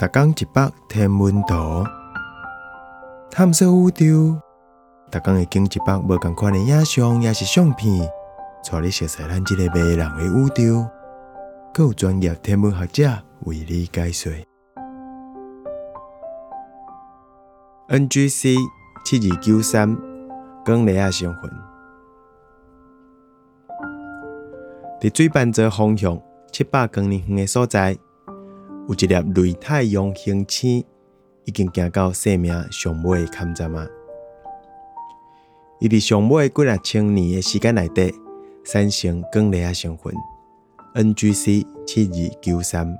逐工一百天文图，探索宇宙。逐工会经一百无共款的影像，也是相片，带你熟悉咱这个迷人的宇宙。更有专业天文学者为你解说。NGC 七二九三，光粒仔成分，伫水半泽方向七百光年远的所在。有一粒类太阳星星，已经行到生命上尾的坎站啊！伊伫上尾几若千年的时间内底，产生光粒仔成分 NGC 七二九三。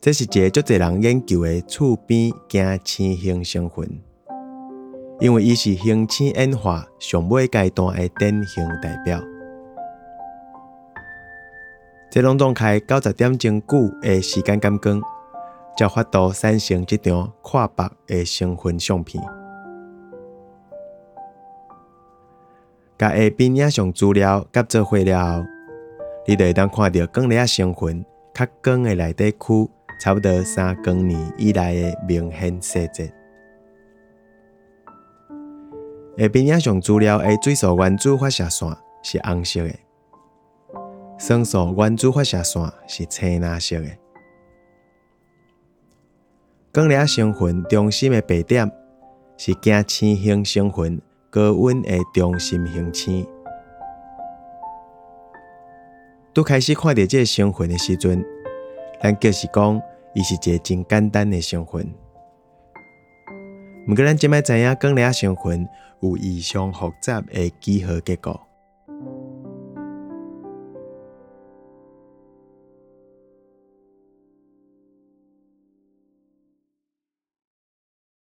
这是一个足侪人研究的厝边行星型成分，因为伊是星星演化上尾阶段的典型代表。这拢总开九十点钟久的时间感光，才发到产生这张看白的成分相片。甲下边影像资料夹做伙了后，你就会当看到光粒成分较光的内底区，差不多三光年以来的明显细节。下边影像资料的水素原子发射线是红色的。酸素原子发射线是青蓝色的，光粒成分中心的白点是惊星型成分高温的中心星星。拄开始看到这个成分的时阵，咱就是讲，伊是一个真简单的成分。毋过咱即摆知影，光粒成分有异常复杂的几何结构。